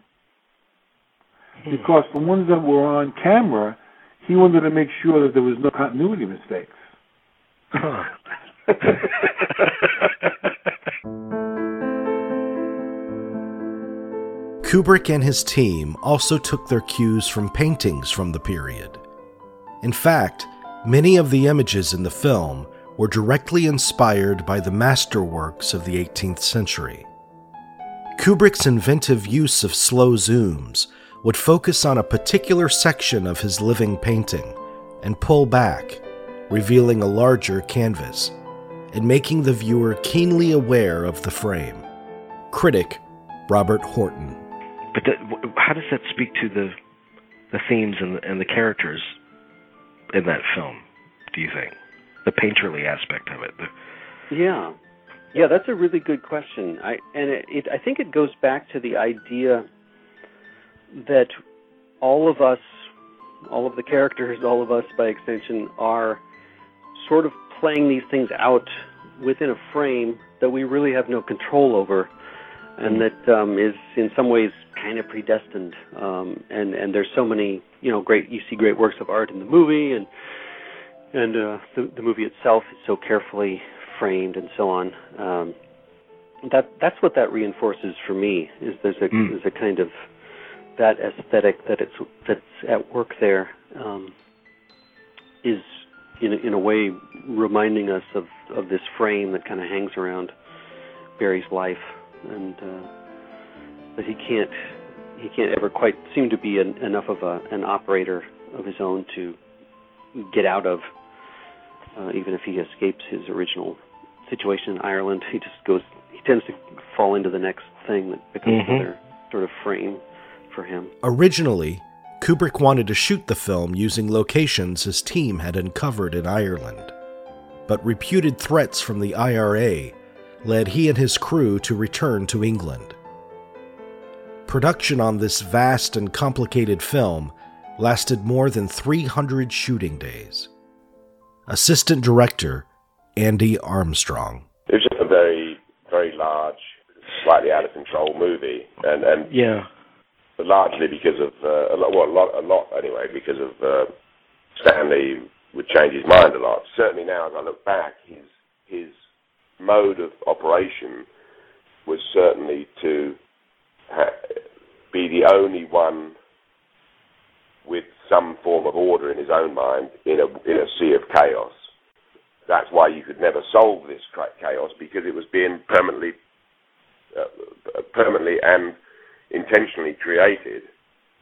Hmm. Because the ones that were on camera, he wanted to make sure that there was no continuity mistakes. Kubrick and his team also took their cues from paintings from the period. In fact, many of the images in the film were directly inspired by the masterworks of the 18th century. Kubrick's inventive use of slow zooms would focus on a particular section of his living painting and pull back, revealing a larger canvas and making the viewer keenly aware of the frame. Critic Robert Horton. But how does that speak to the the themes and the, and the characters in that film? Do you think the painterly aspect of it? Yeah, yeah, that's a really good question. I and it, it, I think it goes back to the idea that all of us, all of the characters, all of us by extension, are sort of playing these things out within a frame that we really have no control over, and mm. that um, is in some ways kind of predestined. Um, and and there's so many you know great you see great works of art in the movie and and uh, the the movie itself is so carefully framed and so on. Um, that that's what that reinforces for me is there's a mm. there's a kind of that aesthetic that it's that's at work there um, is in a, in a way reminding us of of this frame that kind of hangs around Barry's life and. Uh, but he can't he can't ever quite seem to be an, enough of a, an operator of his own to get out of. Uh, even if he escapes his original situation in Ireland, he just goes. He tends to fall into the next thing that becomes mm-hmm. another sort of frame for him. Originally, Kubrick wanted to shoot the film using locations his team had uncovered in Ireland, but reputed threats from the IRA led he and his crew to return to England. Production on this vast and complicated film lasted more than 300 shooting days. Assistant director Andy Armstrong. It was just a very, very large, slightly out of control movie, and and yeah, largely because of uh, a lot, well, a lot, a lot anyway, because of uh, Stanley would change his mind a lot. Certainly now, as I look back, his his mode of operation was certainly to ha- be the only one with some form of order in his own mind in a in a sea of chaos. That's why you could never solve this chaos because it was being permanently, uh, permanently and intentionally created.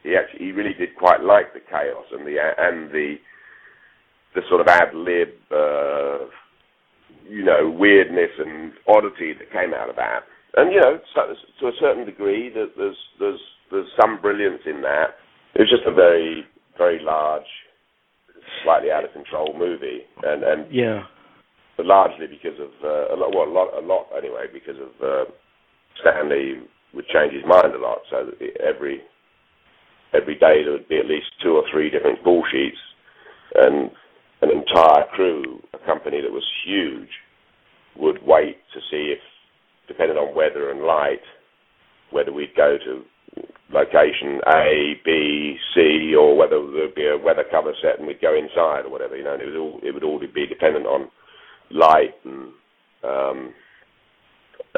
He actually he really did quite like the chaos and the and the the sort of ad lib, uh, you know, weirdness and oddity that came out of that and you know, so, to a certain degree, that there's there's there's some brilliance in that. it was just a very very large, slightly out of control movie, and and yeah, but largely because of uh, a lot, well, a lot, a lot anyway, because of uh, Stanley would change his mind a lot. So that every every day there would be at least two or three different call sheets, and an entire crew, a company that was huge, would wait to see if, depending on weather and light, whether we'd go to location A, B, C, or whether there'd be a weather cover set and we'd go inside or whatever. You know, and it was all it would all be dependent on light and um,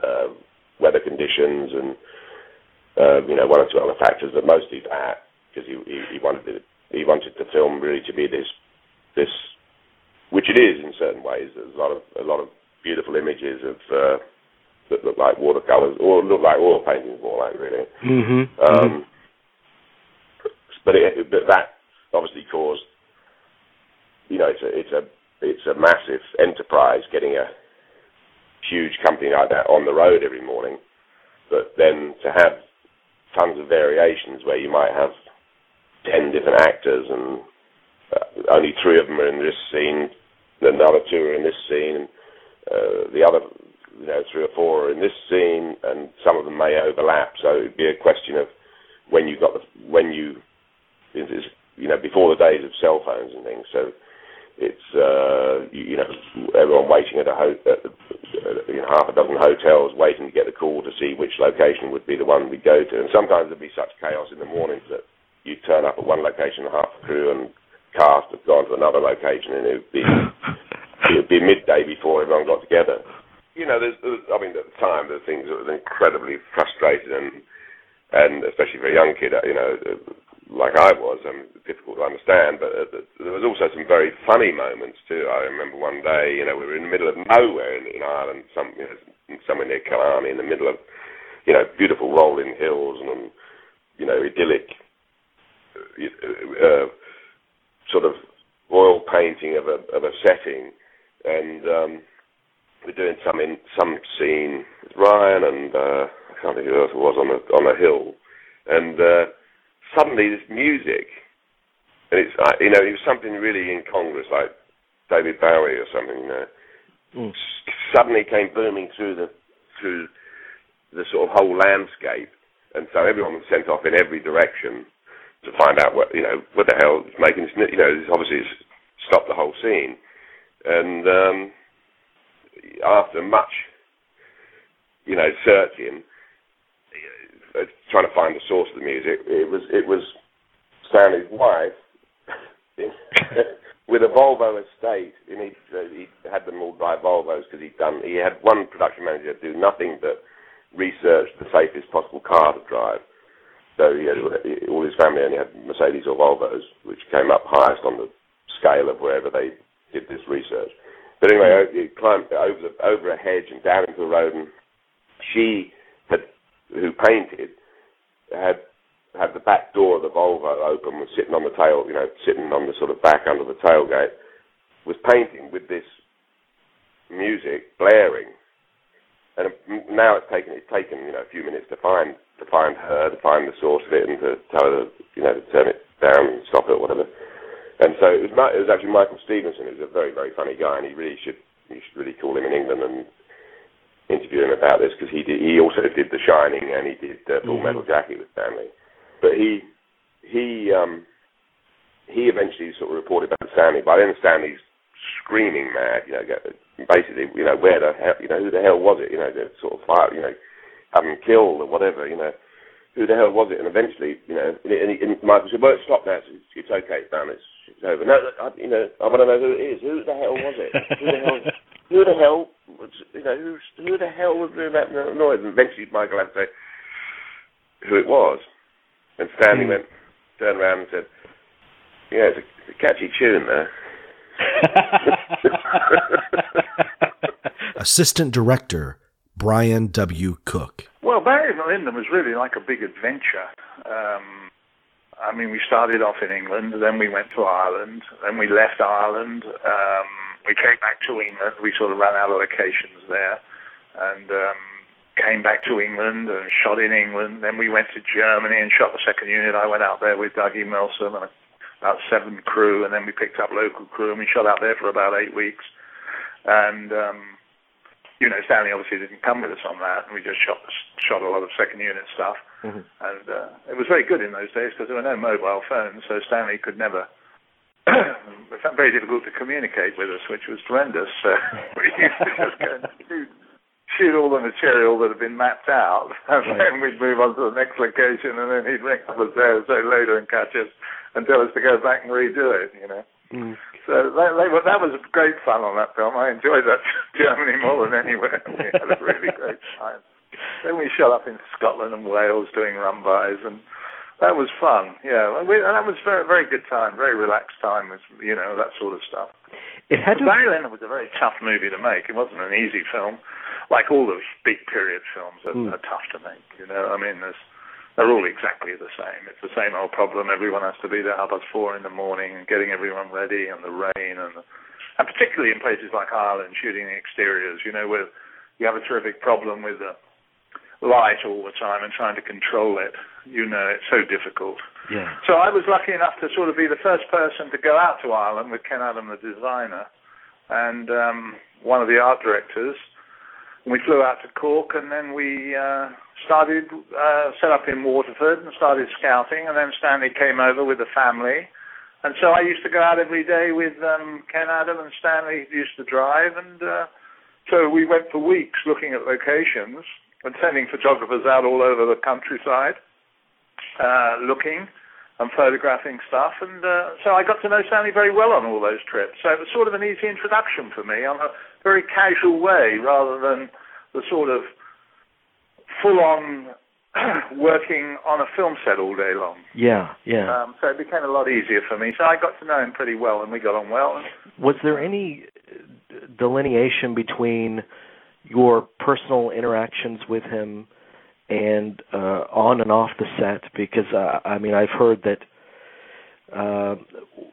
uh, weather conditions and uh, you know one or two other factors, but mostly that because he, he, he wanted it, he wanted the film really to be this this which it is in certain ways. There's a lot of a lot of beautiful images of uh, that look like watercolors or look like oil paintings more like really. Mm-hmm. Um, But it, but that obviously caused you know it's a it's a it's a massive enterprise getting a huge company like that on the road every morning. But then to have tons of variations where you might have ten different actors and uh, only three of them are in this scene, then the other two are in this scene, and uh, the other you know three or four in this scene, and some of them may overlap. So it'd be a question of when you got the when you is you know before the days of cell phones and things. So it's uh, you, you know everyone waiting at a ho- at, know, half a dozen hotels waiting to get the call to see which location would be the one we go to. And sometimes there'd be such chaos in the mornings that you turn up at one location, half the crew and cast have gone to another location, and it'd be it'd be midday before everyone got together. You know, there's, I mean, at the time, the things that were incredibly frustrating, and and especially for a young kid, you know, like I was, um, difficult to understand. But uh, there was also some very funny moments too. I remember one day, you know, we were in the middle of nowhere in, in Ireland, some you know, somewhere near Killarney, in the middle of, you know, beautiful rolling hills and you know, idyllic, uh, uh, sort of oil painting of a of a setting, and um, we're doing some in some scene with Ryan and uh, I can't think who else it was on a on a hill, and. Uh, suddenly this music, and it's uh, you know it was something really incongruous like David Bowie or something. You know, mm. suddenly came booming through the through the sort of whole landscape, and so everyone was sent off in every direction to find out what you know what the hell is making this. You know, obviously it's stopped the whole scene, and um, after much you know searching uh, trying to find the source of the music. It was it was Stanley's wife with a Volvo estate, and he uh, he had them all drive Volvos because he'd done. He had one production manager do nothing but research the safest possible car to drive. So he had, all his family only had Mercedes or Volvos, which came up highest on the scale of wherever they did this research. But anyway, he climbed over the, over a hedge and down into the road, and she had who painted had had the back door of the Volvo open, was sitting on the tail, you know, sitting on the sort of back under the tailgate, was painting with this music blaring. And now it's taken it's taken you know a few minutes to find to find her, to find the source of it, and to tell her you know to turn it down and stop it whatever. And so it was it was actually Michael Stevenson, who's a very very funny guy, and he really should you should really call him in England and interview him about this because he did, he also did The Shining and he did uh, Full Mm-hmm. Metal Jacket with Stanley. But he he um, he eventually sort of reported to Stanley. By then Stanley's screaming mad, you know, basically, you know, where the hell, you know, who the hell was it? You know, the sort of fire, you know, have him killed or whatever, you know. Who the hell was it? And eventually, you know, and, and, and Michael said, "Well, stop now. It's, it's okay, it's done. It's, it's over." No, I, you know, I want to know who it is. Who the hell was it? Who the hell? Who the hell? Was, you know, who who the hell was doing that noise? And eventually, Michael had to say who it was. And Stanley hmm. went, turned around and said, "Yeah, it's a, it's a catchy tune there." Assistant Director Brian W. Cook. Well, Barry Lyndon was really like a big adventure. Um, I mean, we started off in England, then we went to Ireland, then we left Ireland. Um, we came back to England. We sort of ran out of locations there, and um, came back to England and shot in England. Then we went to Germany and shot the second unit. I went out there with Dougie Milsome and about seven crew, and then we picked up local crew and we shot out there for about eight weeks. And um, you know, Stanley obviously didn't come with us on that, and we just shot shot a lot of second unit stuff. Mm-hmm. And uh, it was very good in those days because there were no mobile phones, so Stanley could never. it found very difficult to communicate with us, which was horrendous. So we used to just go and shoot, shoot all the material that had been mapped out, and Right. then we'd move on to the next location, and then he'd ring up us there so later and catch us and tell us to go back and redo it. You know. Mm. So they, they were, that was great fun on that film. I enjoyed that Germany more than anywhere. We had a really great time. Then we shot up in Scotland and Wales doing run-bys, and that was fun. Yeah, and, we, and that was very very good time, very relaxed time. With, you know that sort of stuff. It had to. Barry Lyndon was a very tough movie to make. It wasn't an easy film, like all those big period films are, Mm. are tough to make. You know, I mean, there's they're all exactly the same. It's the same old problem. Everyone has to be there half past four in the morning and getting everyone ready, and the rain, and the, and particularly in places like Ireland, shooting the exteriors. You know, where you have a terrific problem with the light all the time and trying to control it. You know, it's so difficult. Yeah. So I was lucky enough to sort of be the first person to go out to Ireland with Ken Adam, the designer, and um, one of the art directors. We flew out to Cork, and then we uh, started uh, set up in Waterford and started scouting. And then Stanley came over with the family, and so I used to go out every day with um, Ken Adam and Stanley used to drive, and uh, so we went for weeks looking at locations and sending photographers out all over the countryside, uh, looking and photographing stuff. And uh, so I got to know Stanley very well on all those trips. So it was sort of an easy introduction for me on a very casual way rather than the sort of full-on working on a film set all day long. Yeah, yeah. Um, so it became a lot easier for me. So I got to know him pretty well, and we got on well. Was there any uh, delineation between your personal interactions with him and uh, on and off the set? Because uh, I mean, I've heard that uh,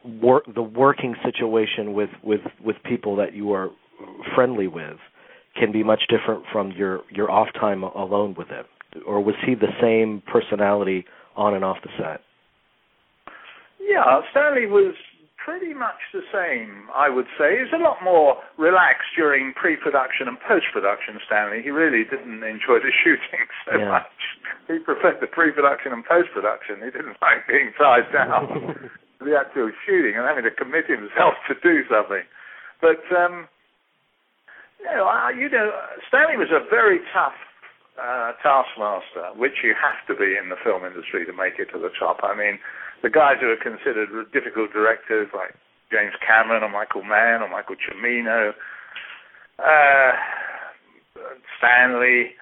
wor- the working situation with, with, with people that you are friendly with can be much different from your, your off time alone with him. Or was he the same personality on and off the set? Yeah, Stanley was pretty much the same, I would say. He was a lot more relaxed during pre-production and post-production, Stanley. He really didn't enjoy the shooting so Yeah. much. He preferred the pre-production and post-production. He didn't like being tied down to the actual shooting and having to commit himself to do something. But, um, you know, I- you know, Stanley was a very tough uh, taskmaster, which you have to be in the film industry to make it to the top. I mean, the guys who are considered difficult directors like James Cameron or Michael Mann or Michael Cimino, uh, Stanley,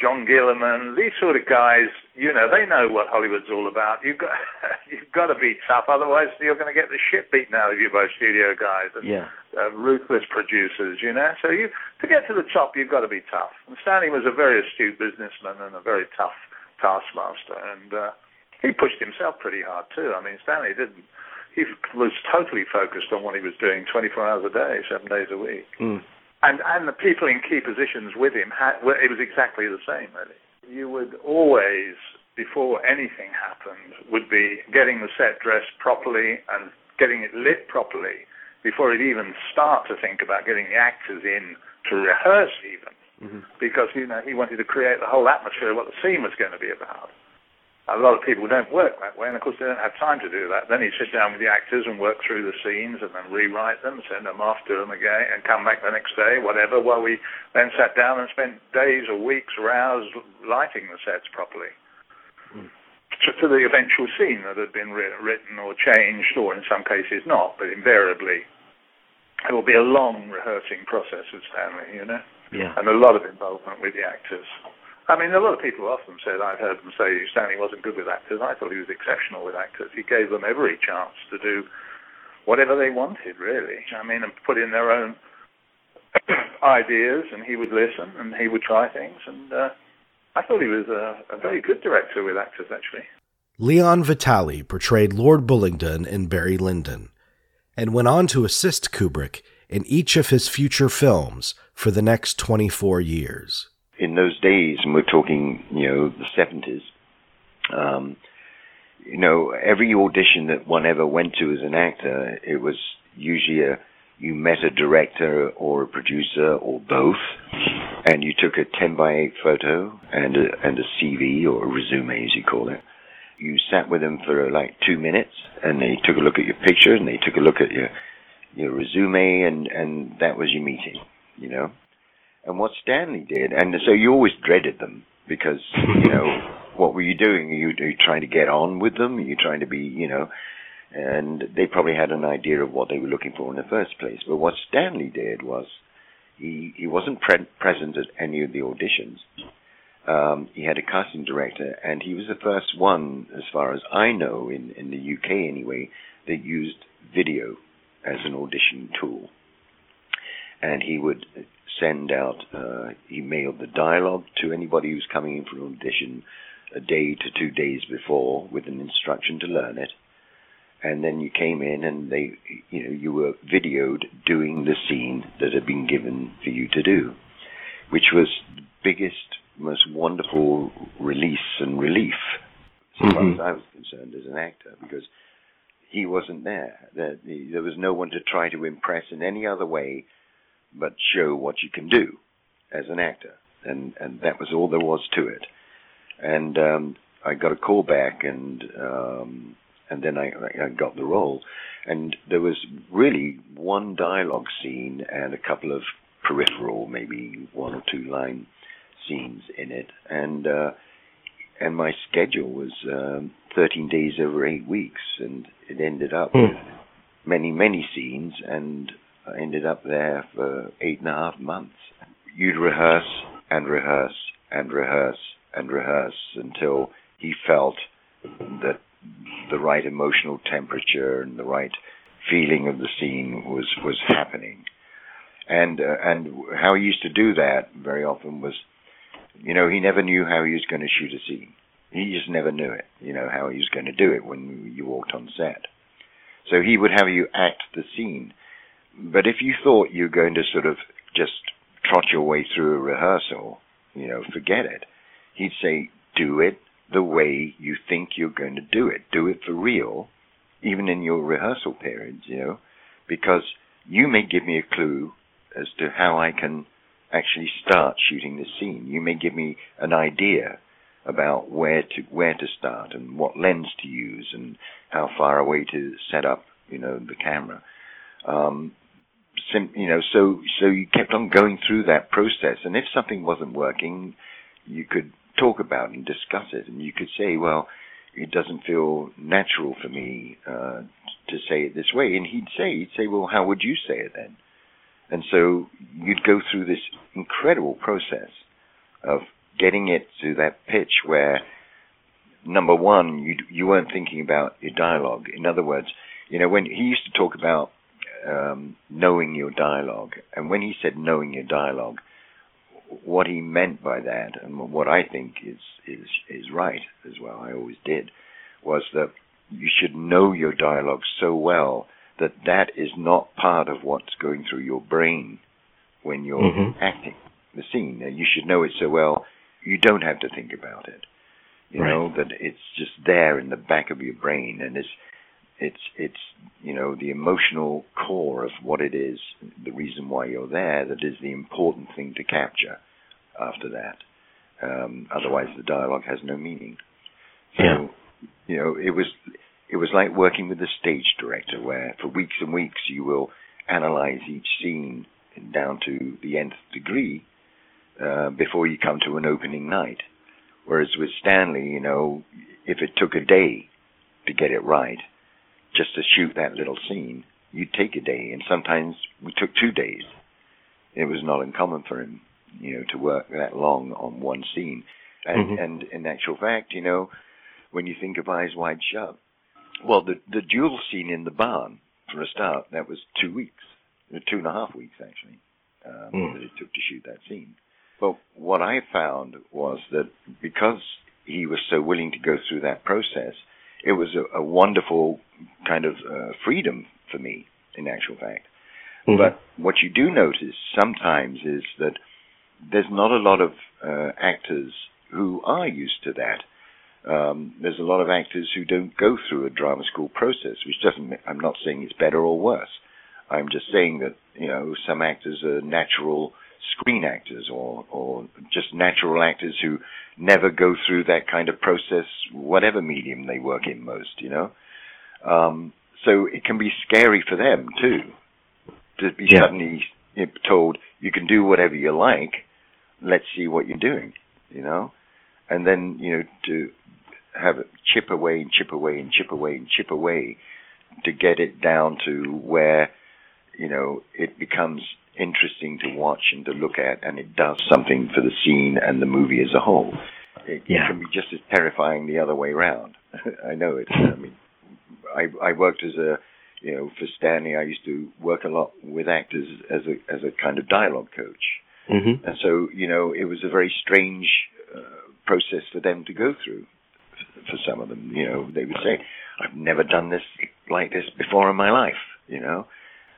John Gilliman, these sort of guys, you know, they know what Hollywood's all about. You've got you've got to be tough, otherwise you're going to get the shit beaten out of you by studio guys and Yeah. uh, ruthless producers, you know. So you to get to the top, you've got to be tough. And Stanley was a very astute businessman and a very tough taskmaster, and uh, he pushed himself pretty hard too. I mean, Stanley didn't. He was totally focused on what he was doing, 24 hours a day, seven days a week. Mm. And and the people in key positions with him, had, well, it was exactly the same, really. You would always, before anything happened, would be getting the set dressed properly and getting it lit properly before he'd even start to think about getting the actors in to rehearse even Mm-hmm. because you know he wanted to create the whole atmosphere of what the scene was going to be about. A lot of people don't work that way, and of course they don't have time to do that. Then he'd sit down with the actors and work through the scenes, and then rewrite them, send them off, do them again, and come back the next day, whatever. While we then sat down and spent days or weeks or hours lighting the sets properly hmm. to, to the eventual scene that had been wri- written or changed, or in some cases not, but invariably it will be a long rehearsing process with Stanley, you know Yeah. and a lot of involvement with the actors. I mean, a lot of people often said, I've heard them say Stanley wasn't good with actors. I thought he was exceptional with actors. He gave them every chance to do whatever they wanted, really. I mean, and put in their own ideas, and he would listen, and he would try things. And uh, I thought he was a, a very good director with actors, actually. Leon Vitali portrayed Lord Bullingdon in Barry Lyndon, and went on to assist Kubrick in each of his future films for the next 24 years. In those days, and we're talking, you know, the 70s, um, you know, every audition that one ever went to as an actor, it was usually a you met a director or a producer or both, and you took a 10 by 8 photo and a, and a CV or a resume, as you call it. You sat with them for like two minutes, and they took a look at your picture, and they took a look at your your resume, and and that was your meeting, you know. And what Stanley did, and so you always dreaded them because you know what were you doing? Are you, are you trying to get on with them? Are you trying to be, you know? And they probably had an idea of what they were looking for in the first place. But what Stanley did was he he wasn't pre- present at any of the auditions. Um, he had a casting director, and he was the first one, as far as I know, in in the UK anyway, that used video as an audition tool. And he would send out, uh, he mailed the dialogue to anybody who's coming in for an audition a day to two days before with an instruction to learn it. And then you came in and they, you know, you were videoed doing the scene that had been given for you to do, which was the biggest, most wonderful release and relief, as far as I was concerned as an actor, because he wasn't there. There, there was no one to try to impress in any other way but show what you can do as an actor, and and that was all there was to it. And um, I got a call back, and um, and then I, I got the role, and there was really one dialogue scene and a couple of peripheral, maybe one or two line scenes in it, and uh, and my schedule was um, 13 days over eight weeks, and it ended up Hmm. with many many scenes, and I ended up there for eight and a half months. You'd rehearse and rehearse and rehearse and rehearse until he felt that the right emotional temperature and the right feeling of the scene was was happening. And uh, and how he used to do that very often was, you know, he never knew how he was going to shoot a scene. He just never knew it. You know how he was going to do it when you walked on set. So he would have you act the scene. But if you thought you were going to sort of just trot your way through a rehearsal, you know, forget it. He'd say, do it the way you think you're going to do it. Do it for real, even in your rehearsal periods, you know, because you may give me a clue as to how I can actually start shooting this scene. You may give me an idea about where to where to start and what lens to use and how far away to set up, you know, the camera. Um, sim- you know, so so you kept on going through that process, and if something wasn't working, you could talk about and discuss it, and you could say, well, it doesn't feel natural for me uh, to say it this way, and he'd say, he'd say, well, how would you say it then? And so you'd go through this incredible process of getting it to that pitch where number one, you you weren't thinking about your dialogue. In other words, you know, when he used to talk about um, knowing your dialogue, and when he said knowing your dialogue, what he meant by that, and what I think is is is right as well. I always did, was that you should know your dialogue so well that that is not part of what's going through your brain when you're Mhm. acting the scene. You should know it so well you don't have to think about it. You Right. know that it's just there in the back of your brain, and it's it's it's you know the emotional core of what it is, the reason why you're there. That is the important thing to capture. After that, um, otherwise the dialogue has no meaning. So, Yeah. you know, it was it was like working with a stage director, where for weeks and weeks you will analyze each scene down to the nth degree uh, before you come to an opening night. Whereas with Stanley, you know, if it took a day to get it right, just to shoot that little scene, you'd take a day, and sometimes we took two days. It was not uncommon for him, you know, to work that long on one scene. And, Mhm. and in actual fact, you know, when you think of Eyes Wide Shut, well, the the duel scene in the barn, for a start, that was two weeks, uh, two and a half weeks actually, um, Mm. that it took to shoot that scene. But what I found was that because he was so willing to go through that process, it was a, a wonderful kind of uh, freedom for me, in actual fact. Mhm. But what you do notice sometimes is that there's not a lot of uh, actors who are used to that. Um, there's a lot of actors who don't go through a drama school process, which doesn't. I'm not saying it's better or worse. I'm just saying that you know some actors are natural screen actors or or just natural actors who never go through that kind of process, whatever medium they work in most. You know, um, so it can be scary for them too to be Yeah. suddenly told you can do whatever you like. Let's see what you're doing. You know, and then you know to have it chip away and chip away and chip away and chip away to get it down to where you know it becomes interesting to watch and to look at and it does something for the scene and the movie as a whole it, Yeah. can be just as terrifying the other way around i know it i mean i i worked as a you know for stanley i used to work a lot with actors as a as a kind of dialogue coach Mm-hmm. and so, you know, it was a very strange uh, process for them to go through. For some of them, you know, they would say, "I've never done this like this before in my life," you know,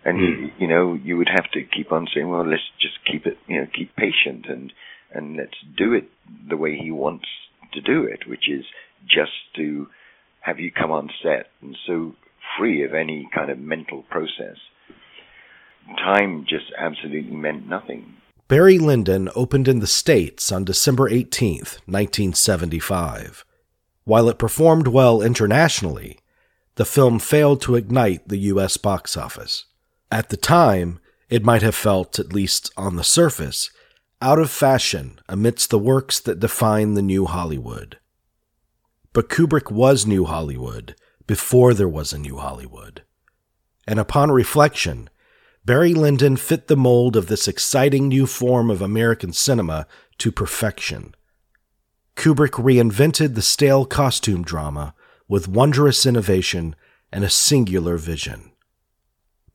and you, hmm. you know, you would have to keep on saying, "Well, let's just keep it, you know, keep patient and and let's do it the way he wants to do it, which is just to have you come on set and so free of any kind of mental process. Time just absolutely meant nothing. Barry Lyndon opened in the States on December 18th, 1975. While it performed well internationally, the film failed to ignite the U.S. box office. At the time, it might have felt, at least on the surface, out of fashion amidst the works that define the new Hollywood. But Kubrick was New Hollywood before there was a New Hollywood. And upon reflection, Barry Lyndon fit the mold of this exciting new form of American cinema to perfection. Kubrick reinvented the stale costume drama with wondrous innovation and a singular vision.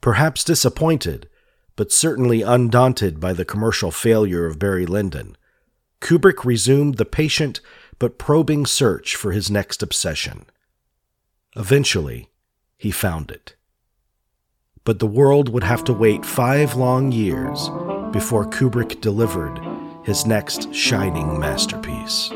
Perhaps disappointed, but certainly undaunted by the commercial failure of Barry Lyndon, Kubrick resumed the patient but probing search for his next obsession. Eventually, he found it but the world would have to wait five long years before Kubrick delivered his next shining masterpiece.